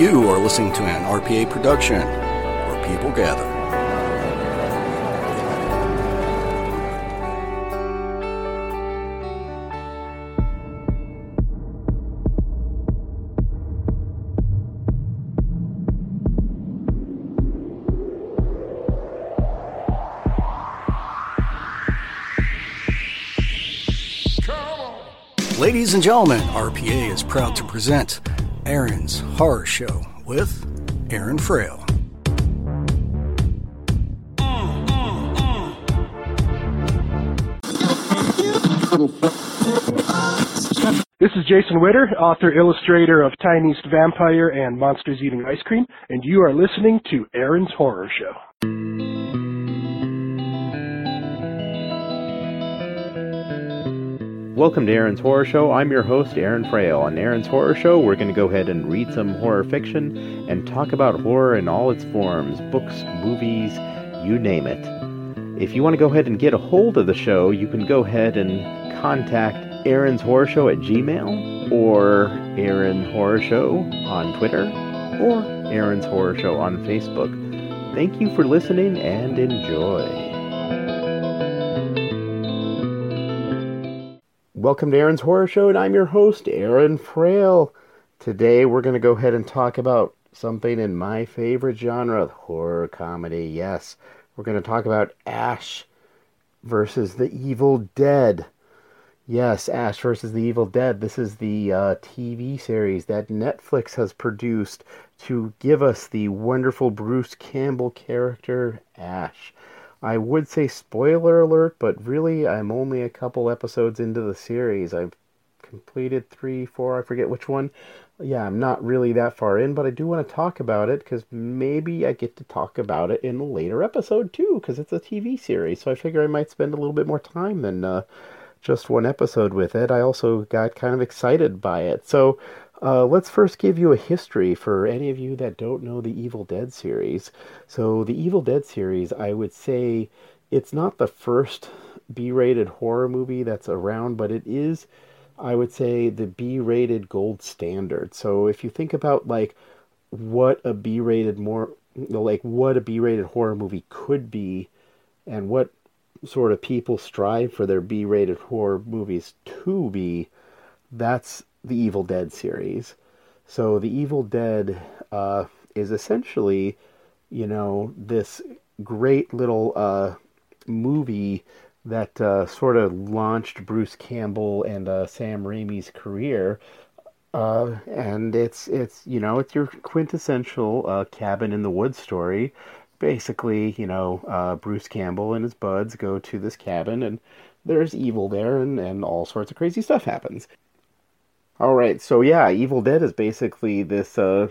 You are listening to an RPA production where people gather. Ladies and gentlemen, RPA is proud to present Aaron's Horror Show with Aaron Frail. This is Jason Witter, author illustrator of Tiniest Vampire and Monsters Eating Ice Cream, and you are listening to Aaron's Horror Show. Welcome to Aaron's Horror Show. I'm your host, Aaron Frail. On Aaron's Horror Show, we're going to go ahead and read some horror fiction and talk about horror in all its forms books, movies, you name it. If you want to go ahead and get a hold of the show, you can go ahead and contact Aaron's Horror Show at Gmail or Aaron Horror Show on Twitter or Aaron's Horror Show on Facebook. Thank you for listening and enjoy. Welcome to Aaron's Horror Show, and I'm your host, Aaron Frail. Today we're going to go ahead and talk about something in my favorite genre, horror comedy. Yes, we're going to talk about Ash versus the Evil Dead. Yes, Ash versus the Evil Dead. This is the uh, TV series that Netflix has produced to give us the wonderful Bruce Campbell character, Ash. I would say spoiler alert, but really, I'm only a couple episodes into the series. I've completed three, four, I forget which one. Yeah, I'm not really that far in, but I do want to talk about it because maybe I get to talk about it in a later episode too, because it's a TV series. So I figure I might spend a little bit more time than uh, just one episode with it. I also got kind of excited by it. So uh, let's first give you a history for any of you that don't know the Evil Dead series. So, the Evil Dead series, I would say it's not the first B rated horror movie that's around, but it is, I would say, the B rated gold standard. So, if you think about like what a B rated more like what a B rated horror movie could be and what sort of people strive for their B rated horror movies to be, that's the Evil Dead series. So the Evil Dead uh, is essentially, you know, this great little uh, movie that uh, sort of launched Bruce Campbell and uh, Sam Raimi's career. Uh, and it's it's you know it's your quintessential uh, cabin in the woods story. Basically, you know, Bruce Campbell and his buds go to this cabin, and there's evil there, and, and all sorts of crazy stuff happens. All right, so yeah, Evil Dead is basically this uh,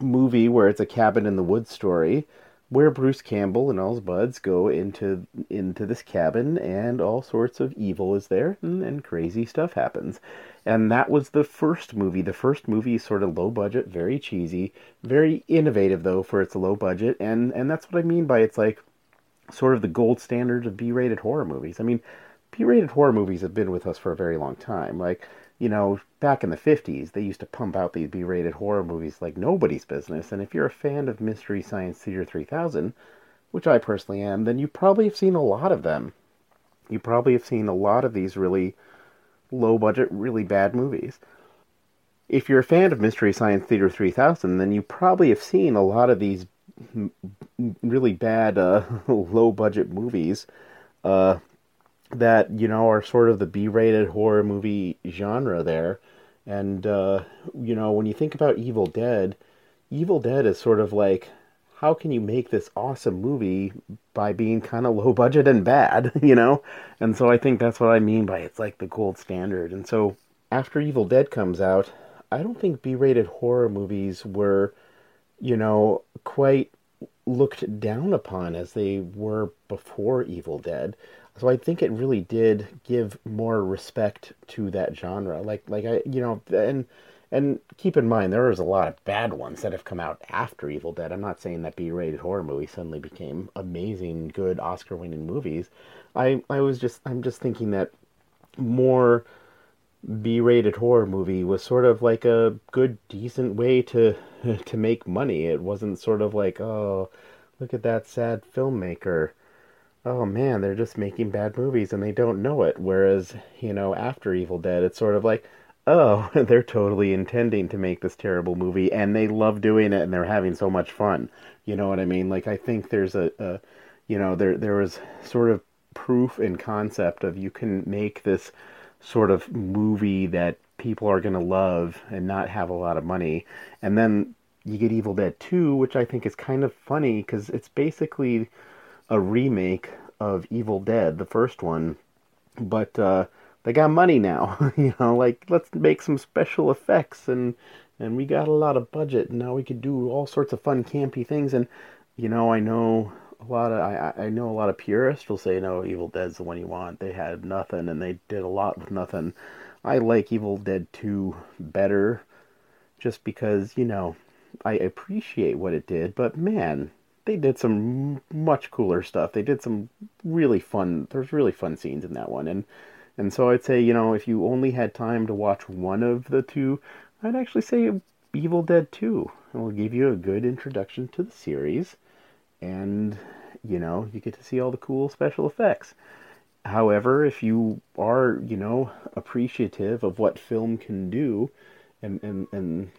movie where it's a cabin in the woods story, where Bruce Campbell and all his buds go into into this cabin, and all sorts of evil is there, and, and crazy stuff happens. And that was the first movie. The first movie is sort of low budget, very cheesy, very innovative though for its low budget, and and that's what I mean by it's like sort of the gold standard of B-rated horror movies. I mean, B-rated horror movies have been with us for a very long time. Like you know, back in the 50s, they used to pump out these B rated horror movies like nobody's business. And if you're a fan of Mystery Science Theater 3000, which I personally am, then you probably have seen a lot of them. You probably have seen a lot of these really low budget, really bad movies. If you're a fan of Mystery Science Theater 3000, then you probably have seen a lot of these really bad, uh, low budget movies. Uh, that you know are sort of the B-rated horror movie genre there. And uh, you know, when you think about Evil Dead, Evil Dead is sort of like how can you make this awesome movie by being kind of low budget and bad, you know? And so I think that's what I mean by it's like the gold standard. And so after Evil Dead comes out, I don't think B-rated horror movies were, you know, quite looked down upon as they were before Evil Dead. So I think it really did give more respect to that genre. Like like I you know and and keep in mind there was a lot of bad ones that have come out after Evil Dead. I'm not saying that B-rated horror movies suddenly became amazing, good Oscar-winning movies. I I was just I'm just thinking that more B-rated horror movie was sort of like a good, decent way to to make money. It wasn't sort of like, oh, look at that sad filmmaker. Oh man, they're just making bad movies and they don't know it. Whereas, you know, after Evil Dead, it's sort of like, oh, they're totally intending to make this terrible movie and they love doing it and they're having so much fun. You know what I mean? Like I think there's a, a you know, there there was sort of proof and concept of you can make this sort of movie that people are going to love and not have a lot of money. And then you get Evil Dead 2, which I think is kind of funny because it's basically a remake of Evil Dead, the first one, but uh, they got money now. you know, like let's make some special effects and and we got a lot of budget and now we could do all sorts of fun campy things and you know I know a lot of I, I know a lot of purists will say no Evil Dead's the one you want. They had nothing and they did a lot with nothing. I like Evil Dead 2 better just because, you know, I appreciate what it did, but man, they did some much cooler stuff. They did some really fun there's really fun scenes in that one and and so I'd say, you know, if you only had time to watch one of the two, I'd actually say Evil Dead 2. It will give you a good introduction to the series and you know you get to see all the cool special effects however if you are you know appreciative of what film can do and and and,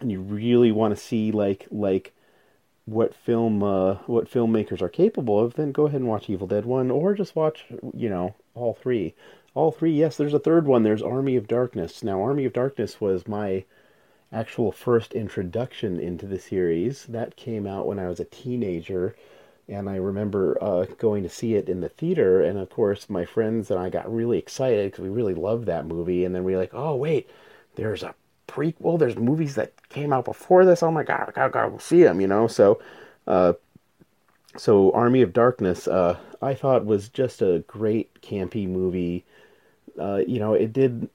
and you really want to see like like what film uh, what filmmakers are capable of then go ahead and watch evil dead 1 or just watch you know all three all three yes there's a third one there's army of darkness now army of darkness was my actual first introduction into the series. That came out when I was a teenager, and I remember uh, going to see it in the theater. And of course, my friends and I got really excited because we really loved that movie. And then we were like, oh, wait, there's a prequel. There's movies that came out before this. Oh my God, I gotta, gotta see them, you know? So, uh, so Army of Darkness, uh, I thought was just a great campy movie. Uh, you know, it did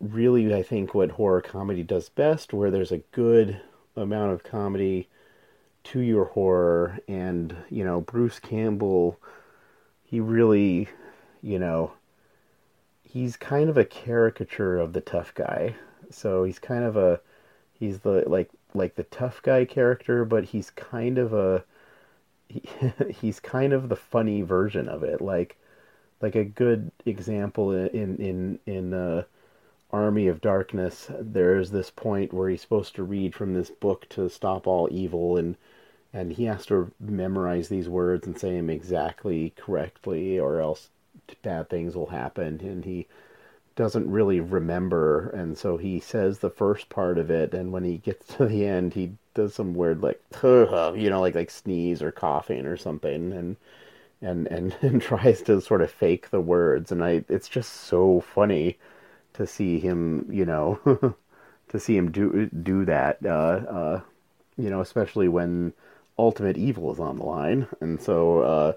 really, I think, what horror comedy does best, where there's a good amount of comedy to your horror. And, you know, Bruce Campbell, he really, you know, he's kind of a caricature of the tough guy. So he's kind of a, he's the, like, like the tough guy character, but he's kind of a, he, he's kind of the funny version of it. Like, like a good example in, in, in, uh, army of darkness, there's this point where he's supposed to read from this book to stop all evil, and and he has to memorize these words and say them exactly correctly, or else bad things will happen. And he doesn't really remember, and so he says the first part of it, and when he gets to the end, he does some weird like you know like like sneeze or coughing or something, and and and, and tries to sort of fake the words, and I it's just so funny to see him, you know, to see him do do that. Uh, uh, you know, especially when ultimate evil is on the line, and so uh,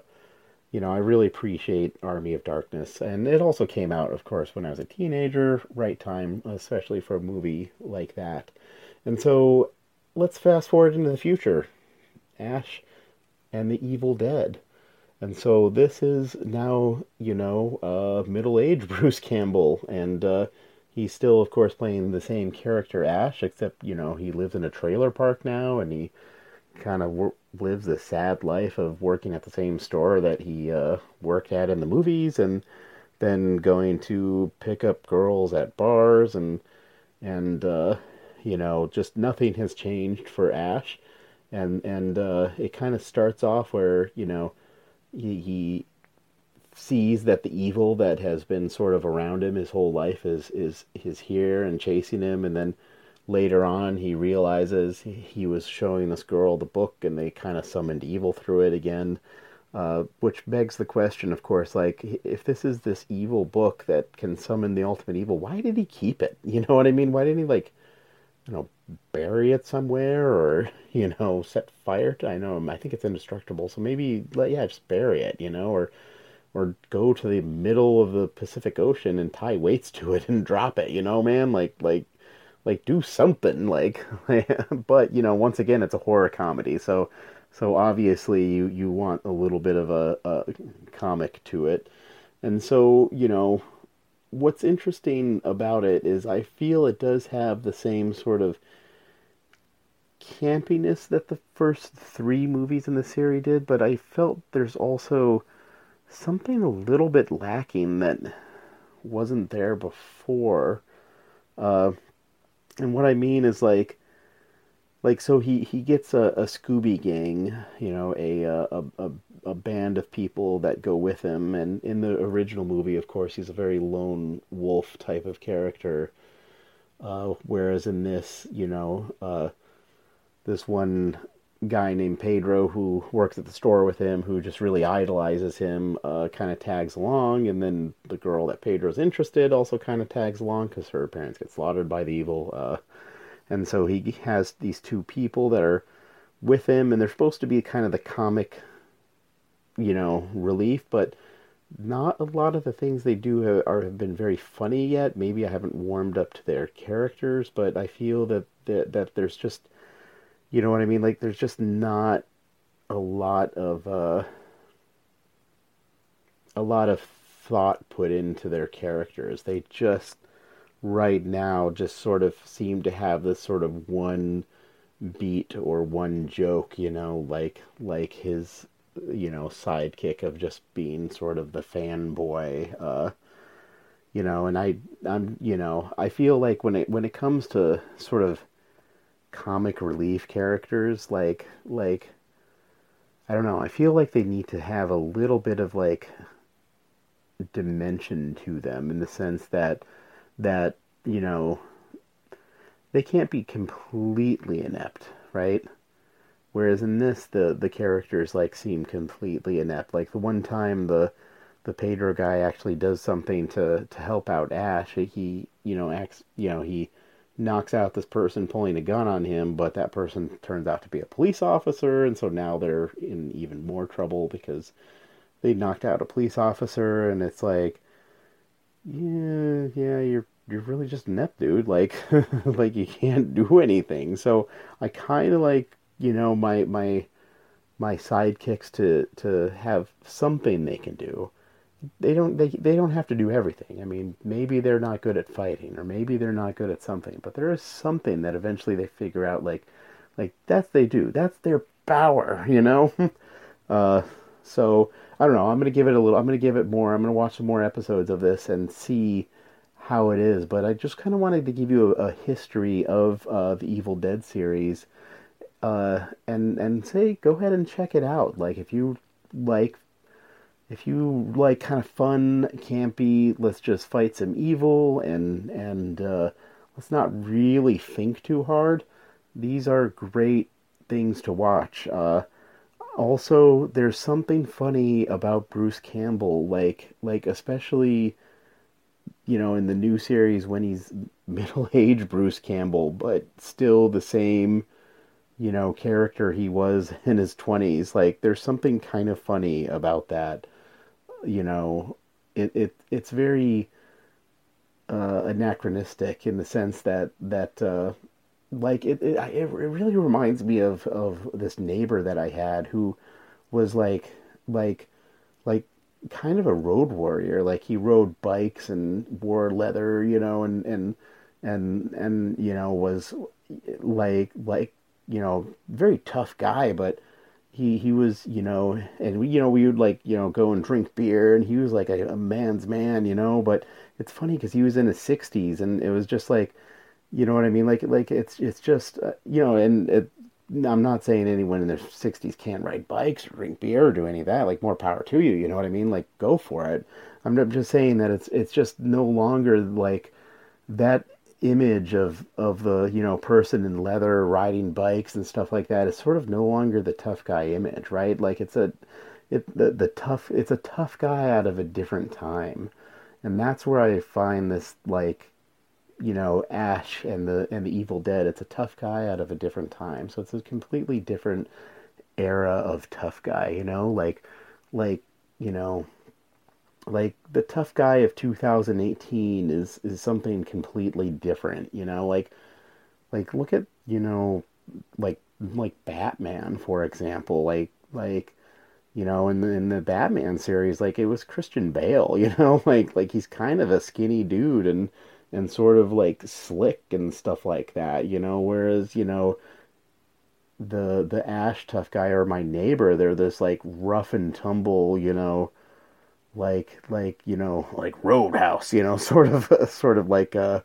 you know, I really appreciate Army of Darkness, and it also came out, of course, when I was a teenager, right time, especially for a movie like that. And so, let's fast forward into the future. Ash and the Evil Dead. And so this is now, you know, uh, middle-aged Bruce Campbell, and uh, he's still, of course, playing the same character Ash, except you know he lives in a trailer park now, and he kind of lives the sad life of working at the same store that he uh, worked at in the movies, and then going to pick up girls at bars, and and uh, you know, just nothing has changed for Ash, and and uh, it kind of starts off where you know he, he sees that the evil that has been sort of around him his whole life is is is here and chasing him and then later on he realizes he was showing this girl the book and they kind of summoned evil through it again Uh, which begs the question, of course, like if this is this evil book that can summon the ultimate evil, why did he keep it? You know what I mean? Why didn't he like, you know, bury it somewhere or you know set fire to? I know I think it's indestructible, so maybe let yeah just bury it, you know, or or go to the middle of the Pacific Ocean and tie weights to it and drop it, you know, man, like like like do something like but you know once again it's a horror comedy so so obviously you you want a little bit of a, a comic to it. And so you know what's interesting about it is i feel it does have the same sort of campiness that the first three movies in the series did but i felt there's also something a little bit lacking that wasn't there before. Uh, and what I mean is like, like so he he gets a, a Scooby gang, you know, a, a a a band of people that go with him, and in the original movie, of course, he's a very lone wolf type of character. Uh, whereas in this, you know, uh, this one guy named Pedro who works at the store with him, who just really idolizes him, uh, kind of tags along, and then the girl that Pedro's interested also kind of tags along because her parents get slaughtered by the evil. Uh, and so he has these two people that are with him, and they're supposed to be kind of the comic, you know, relief, but not a lot of the things they do have, are have been very funny yet. Maybe I haven't warmed up to their characters, but I feel that that, that there's just you know what I mean? Like there's just not a lot of uh, a lot of thought put into their characters. They just right now just sort of seem to have this sort of one beat or one joke, you know, like like his you know sidekick of just being sort of the fanboy uh you know and i i'm you know i feel like when it when it comes to sort of comic relief characters like like I don't know, I feel like they need to have a little bit of like dimension to them in the sense that that, you know, they can't be completely inept, right? Whereas in this the the characters like seem completely inept. Like the one time the the Pedro guy actually does something to to help out Ash, he you know acts you know he knocks out this person pulling a gun on him, but that person turns out to be a police officer, and so now they're in even more trouble because they knocked out a police officer, and it's like, yeah, yeah, you're you're really just inept, dude. Like, like you can't do anything. So I kind of like, you know, my my my sidekicks to to have something they can do they don't they, they don't have to do everything. I mean, maybe they're not good at fighting or maybe they're not good at something, but there is something that eventually they figure out like like that's they do. That's their power, you know? uh so I don't know. I'm going to give it a little I'm going to give it more. I'm going to watch some more episodes of this and see how it is, but I just kind of wanted to give you a, a history of uh, the Evil Dead series uh, and and say go ahead and check it out. Like if you like if you like kind of fun, campy, let's just fight some evil and and uh, let's not really think too hard. These are great things to watch. Uh, also, there's something funny about Bruce Campbell, like like especially you know in the new series when he's middle-aged Bruce Campbell, but still the same you know character he was in his 20s. Like there's something kind of funny about that you know, it, it it's very uh, anachronistic in the sense that that uh, like it, it it really reminds me of of this neighbor that I had who was like like like kind of a road warrior. Like he rode bikes and wore leather you know and and and and you know was like like you know very tough guy but he he was you know and we you know we would like you know go and drink beer and he was like a, a man's man you know but it's funny because he was in his 60s and it was just like you know what i mean? Like like it's it's just uh, you know and it, i'm not saying anyone in their 60s can't ride bikes or drink beer or do any of that like more power to you you know what i mean? Like go for it. I'm just saying that it's it's just no longer like that image of of the you know person in leather riding bikes and stuff like that is sort of no longer the tough guy image, right? Like it's a it the the tough it's a tough guy out of a different time, and that's where I find this like, you know, Ash and the and the Evil Dead. It's a tough guy out of a different time, so it's a completely different era of tough guy. You know, like like you know like the tough guy of 2018 is is something completely different you know? Like like look at you know like like batman for example. Like like you know in the in the batman series like it was christian bale you know? Like like he's kind of a skinny dude and and sort of like slick and stuff like that you know? Whereas you know the the ash tough guy or my neighbor they're this like rough and tumble you know like like you know like Roadhouse, you know, sort of sort of like a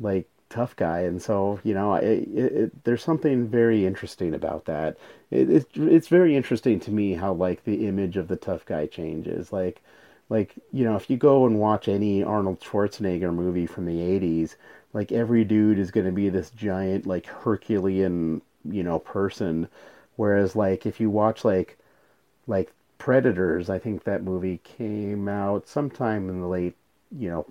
like tough guy, and so you know, it, it, there's something very interesting about that. It, it's it's very interesting to me how like the image of the tough guy changes, like like you know, if you go and watch any Arnold Schwarzenegger movie from the '80s, like every dude is going to be this giant like Herculean you know person, whereas like if you watch like like Predators, I think that movie came out sometime in the late, you know,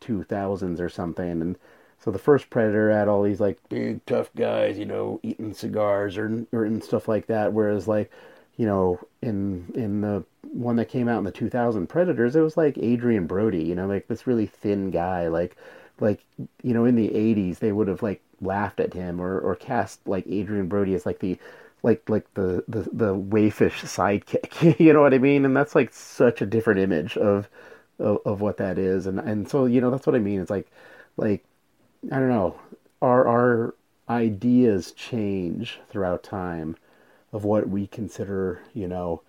2000s or something. And so the first Predator had all these like big tough guys, you know, eating cigars or or and stuff like that. Whereas like, you know, in in the one that came out in the 2000 Predators, it was like Adrien Brody, you know, like this really thin guy, like like you know, in the 80s they would have like laughed at him or or cast like Adrien Brody as like the like like the the the wayfish sidekick you know what i mean? And that's like such a different image of, of of, what that is. And and so you know that's what i mean. It's like like i don't know. Our our ideas change throughout time of what we consider you know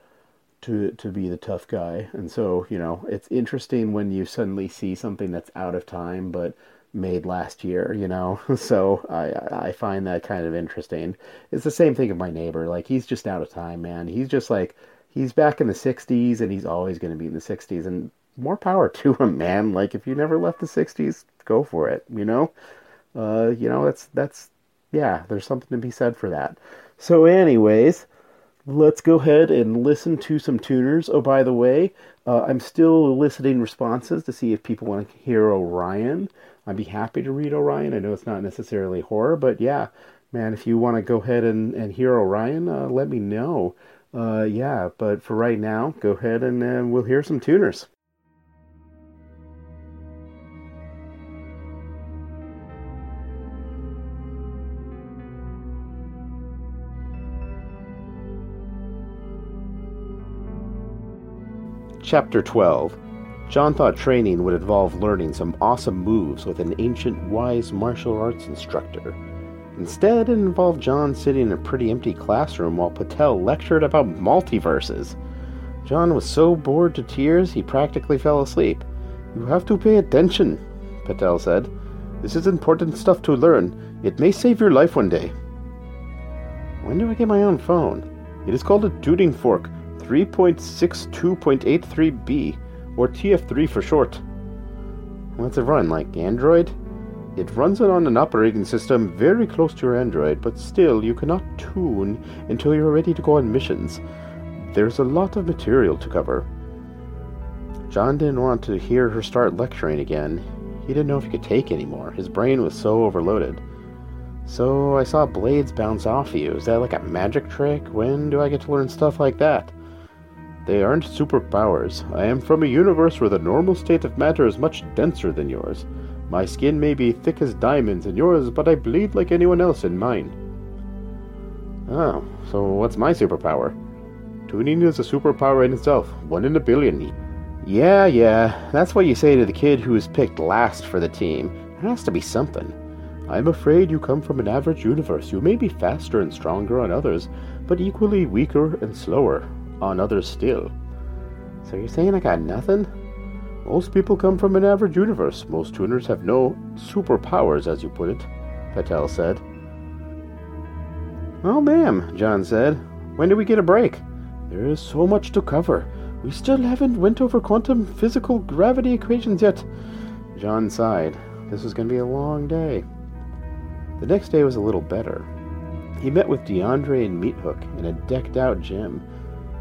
to to be the tough guy. And so you know it's interesting when you suddenly see something that's out of time but made last year, you know. So I I find that kind of interesting. It's the same thing of my neighbor. Like he's just out of time, man. He's just like he's back in the '60s, and he's always going to be in the '60s. And more power to him, man. Like if you never left the '60s, go for it. You know, uh, you know that's that's yeah. There's something to be said for that. So, anyways. Let's go ahead and listen to some tuners. Oh, by the way, uh, I'm still eliciting responses to see if people want to hear Orion. I'd be happy to read Orion. I know it's not necessarily horror, but yeah, man, if you want to go ahead and, and hear Orion, uh, let me know. Uh, yeah, but for right now, go ahead and uh, we'll hear some tuners. Chapter 12 John thought training would involve learning some awesome moves with an ancient, wise martial arts instructor. Instead, it involved John sitting in a pretty empty classroom while Patel lectured about multiverses. John was so bored to tears he practically fell asleep. You have to pay attention, Patel said. This is important stuff to learn. It may save your life one day. When do I get my own phone? It is called a tuning fork 3.62.83b or TF3 for short. What's it run, like Android? It runs it on an operating system very close to your Android, but still you cannot tune until you're ready to go on missions. There's a lot of material to cover. John didn't want to hear her start lecturing again. He didn't know if he could take anymore. His brain was so overloaded. So I saw blades bounce off you. Is that like a magic trick? When do I get to learn stuff like that? They aren't superpowers. I am from a universe where the normal state of matter is much denser than yours. My skin may be thick as diamonds in yours, but I bleed like anyone else in mine. Oh, so what's my superpower? Tuning is a superpower in itself, one in a billion. Yeah, yeah, that's what you say to the kid who is picked last for the team. It has to be something. I'm afraid you come from an average universe. You may be faster and stronger on others, but equally weaker and slower on others still. So you're saying I got nothing? Most people come from an average universe. Most tuners have no superpowers, as you put it, Patel said. Oh, ma'am, John said. When do we get a break? There is so much to cover. We still haven't went over quantum physical gravity equations yet. John sighed. This was going to be a long day. The next day was a little better. He met with DeAndre and Meathook in a decked out gym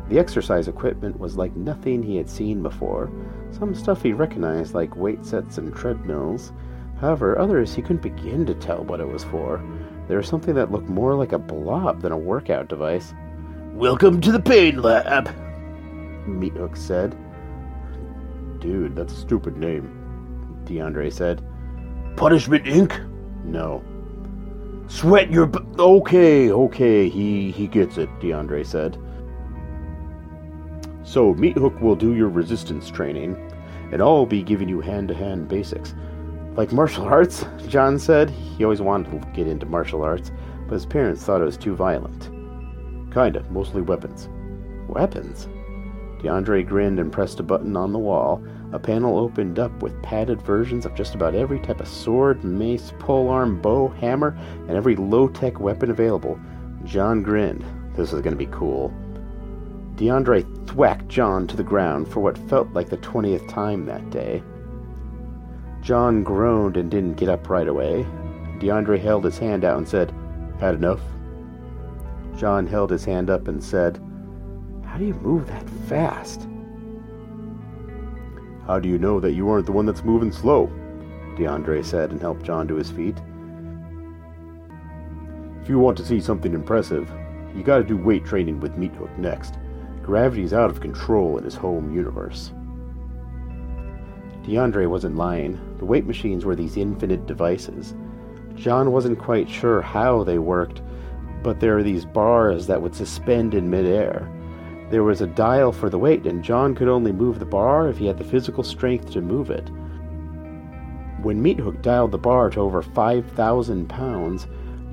The exercise equipment was like nothing he had seen before. Some stuff he recognized, like weight sets and treadmills. However, others he couldn't begin to tell what it was for. There was something that looked more like a blob than a workout device. Welcome to the pain lab, Meathook said. Dude, that's a stupid name, DeAndre said. Punishment Inc. No. Sweat your. B- okay, okay, he he gets it, DeAndre said. So Meathook will do your resistance training, and I'll be giving you hand-to-hand basics. Like martial arts, John said. He always wanted to get into martial arts, but his parents thought it was too violent. Kinda, mostly weapons. Weapons? DeAndre grinned and pressed a button on the wall. A panel opened up with padded versions of just about every type of sword, mace, polearm, bow, hammer, and every low tech weapon available. John grinned. This is going to be cool. DeAndre thwacked John to the ground for what felt like the 20th time that day. John groaned and didn't get up right away. DeAndre held his hand out and said, Had enough? John held his hand up and said, How do you move that fast? How do you know that you aren't the one that's moving slow? DeAndre said and helped John to his feet. If you want to see something impressive, you gotta do weight training with Meathook next. Gravity's out of control in his home universe. DeAndre wasn't lying. The weight machines were these infinite devices. John wasn't quite sure how they worked, but there were these bars that would suspend in midair. There was a dial for the weight, and John could only move the bar if he had the physical strength to move it. When Meathook dialed the bar to over 5,000 pounds,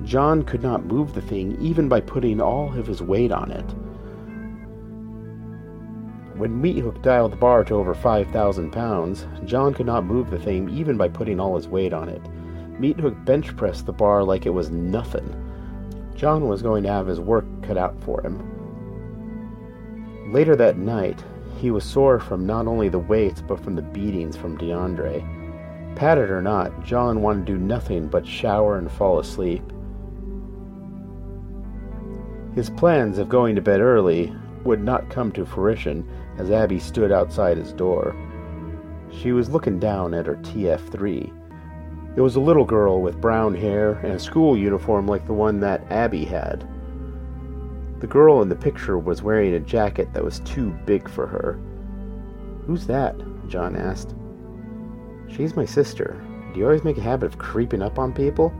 John could not move the thing even by putting all of his weight on it. When Meathook dialed the bar to over 5,000 pounds, John could not move the thing even by putting all his weight on it. Meathook bench pressed the bar like it was nothing. John was going to have his work cut out for him. Later that night, he was sore from not only the weights but from the beatings from DeAndre. Padded or not, John wanted to do nothing but shower and fall asleep. His plans of going to bed early would not come to fruition as Abby stood outside his door. She was looking down at her TF3. It was a little girl with brown hair and a school uniform like the one that Abby had. The girl in the picture was wearing a jacket that was too big for her. Who's that? John asked. She's my sister. Do you always make a habit of creeping up on people?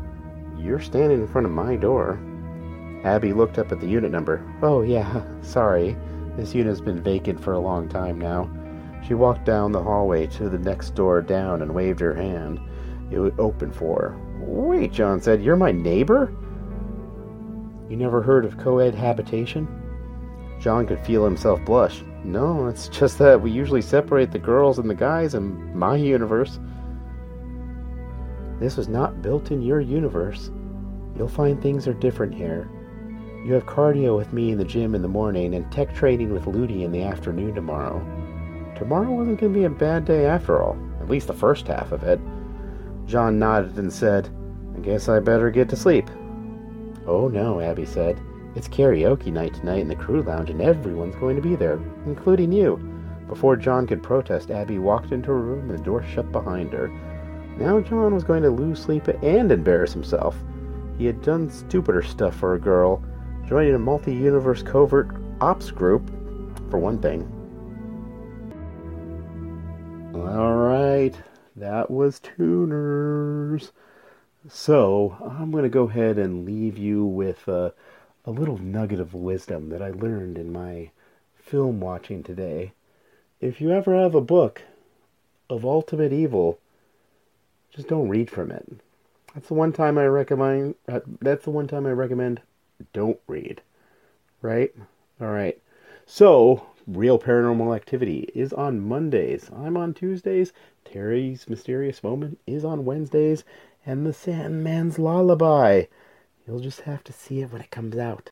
You're standing in front of my door. Abby looked up at the unit number. Oh, yeah, sorry. This unit's been vacant for a long time now. She walked down the hallway to the next door down and waved her hand. It would open for her. Wait, John said, you're my neighbor? You never heard of co ed habitation? John could feel himself blush. No, it's just that we usually separate the girls and the guys in my universe. This was not built in your universe. You'll find things are different here. You have cardio with me in the gym in the morning and tech training with Ludi in the afternoon tomorrow. Tomorrow wasn't going to be a bad day after all, at least the first half of it. John nodded and said, I guess I better get to sleep. Oh no, Abby said. It's karaoke night tonight in the crew lounge and everyone's going to be there, including you. Before John could protest, Abby walked into her room and the door shut behind her. Now John was going to lose sleep and embarrass himself. He had done stupider stuff for a girl, joining a multi universe covert ops group, for one thing. Alright, that was Tuners. So, I'm going to go ahead and leave you with a, a little nugget of wisdom that I learned in my film watching today. If you ever have a book of ultimate evil, just don't read from it. That's the one time I recommend. Uh, that's the one time I recommend. Don't read. Right? All right. So, Real Paranormal Activity is on Mondays. I'm on Tuesdays. Terry's Mysterious Moment is on Wednesdays. And The Sandman's Lullaby. You'll just have to see it when it comes out.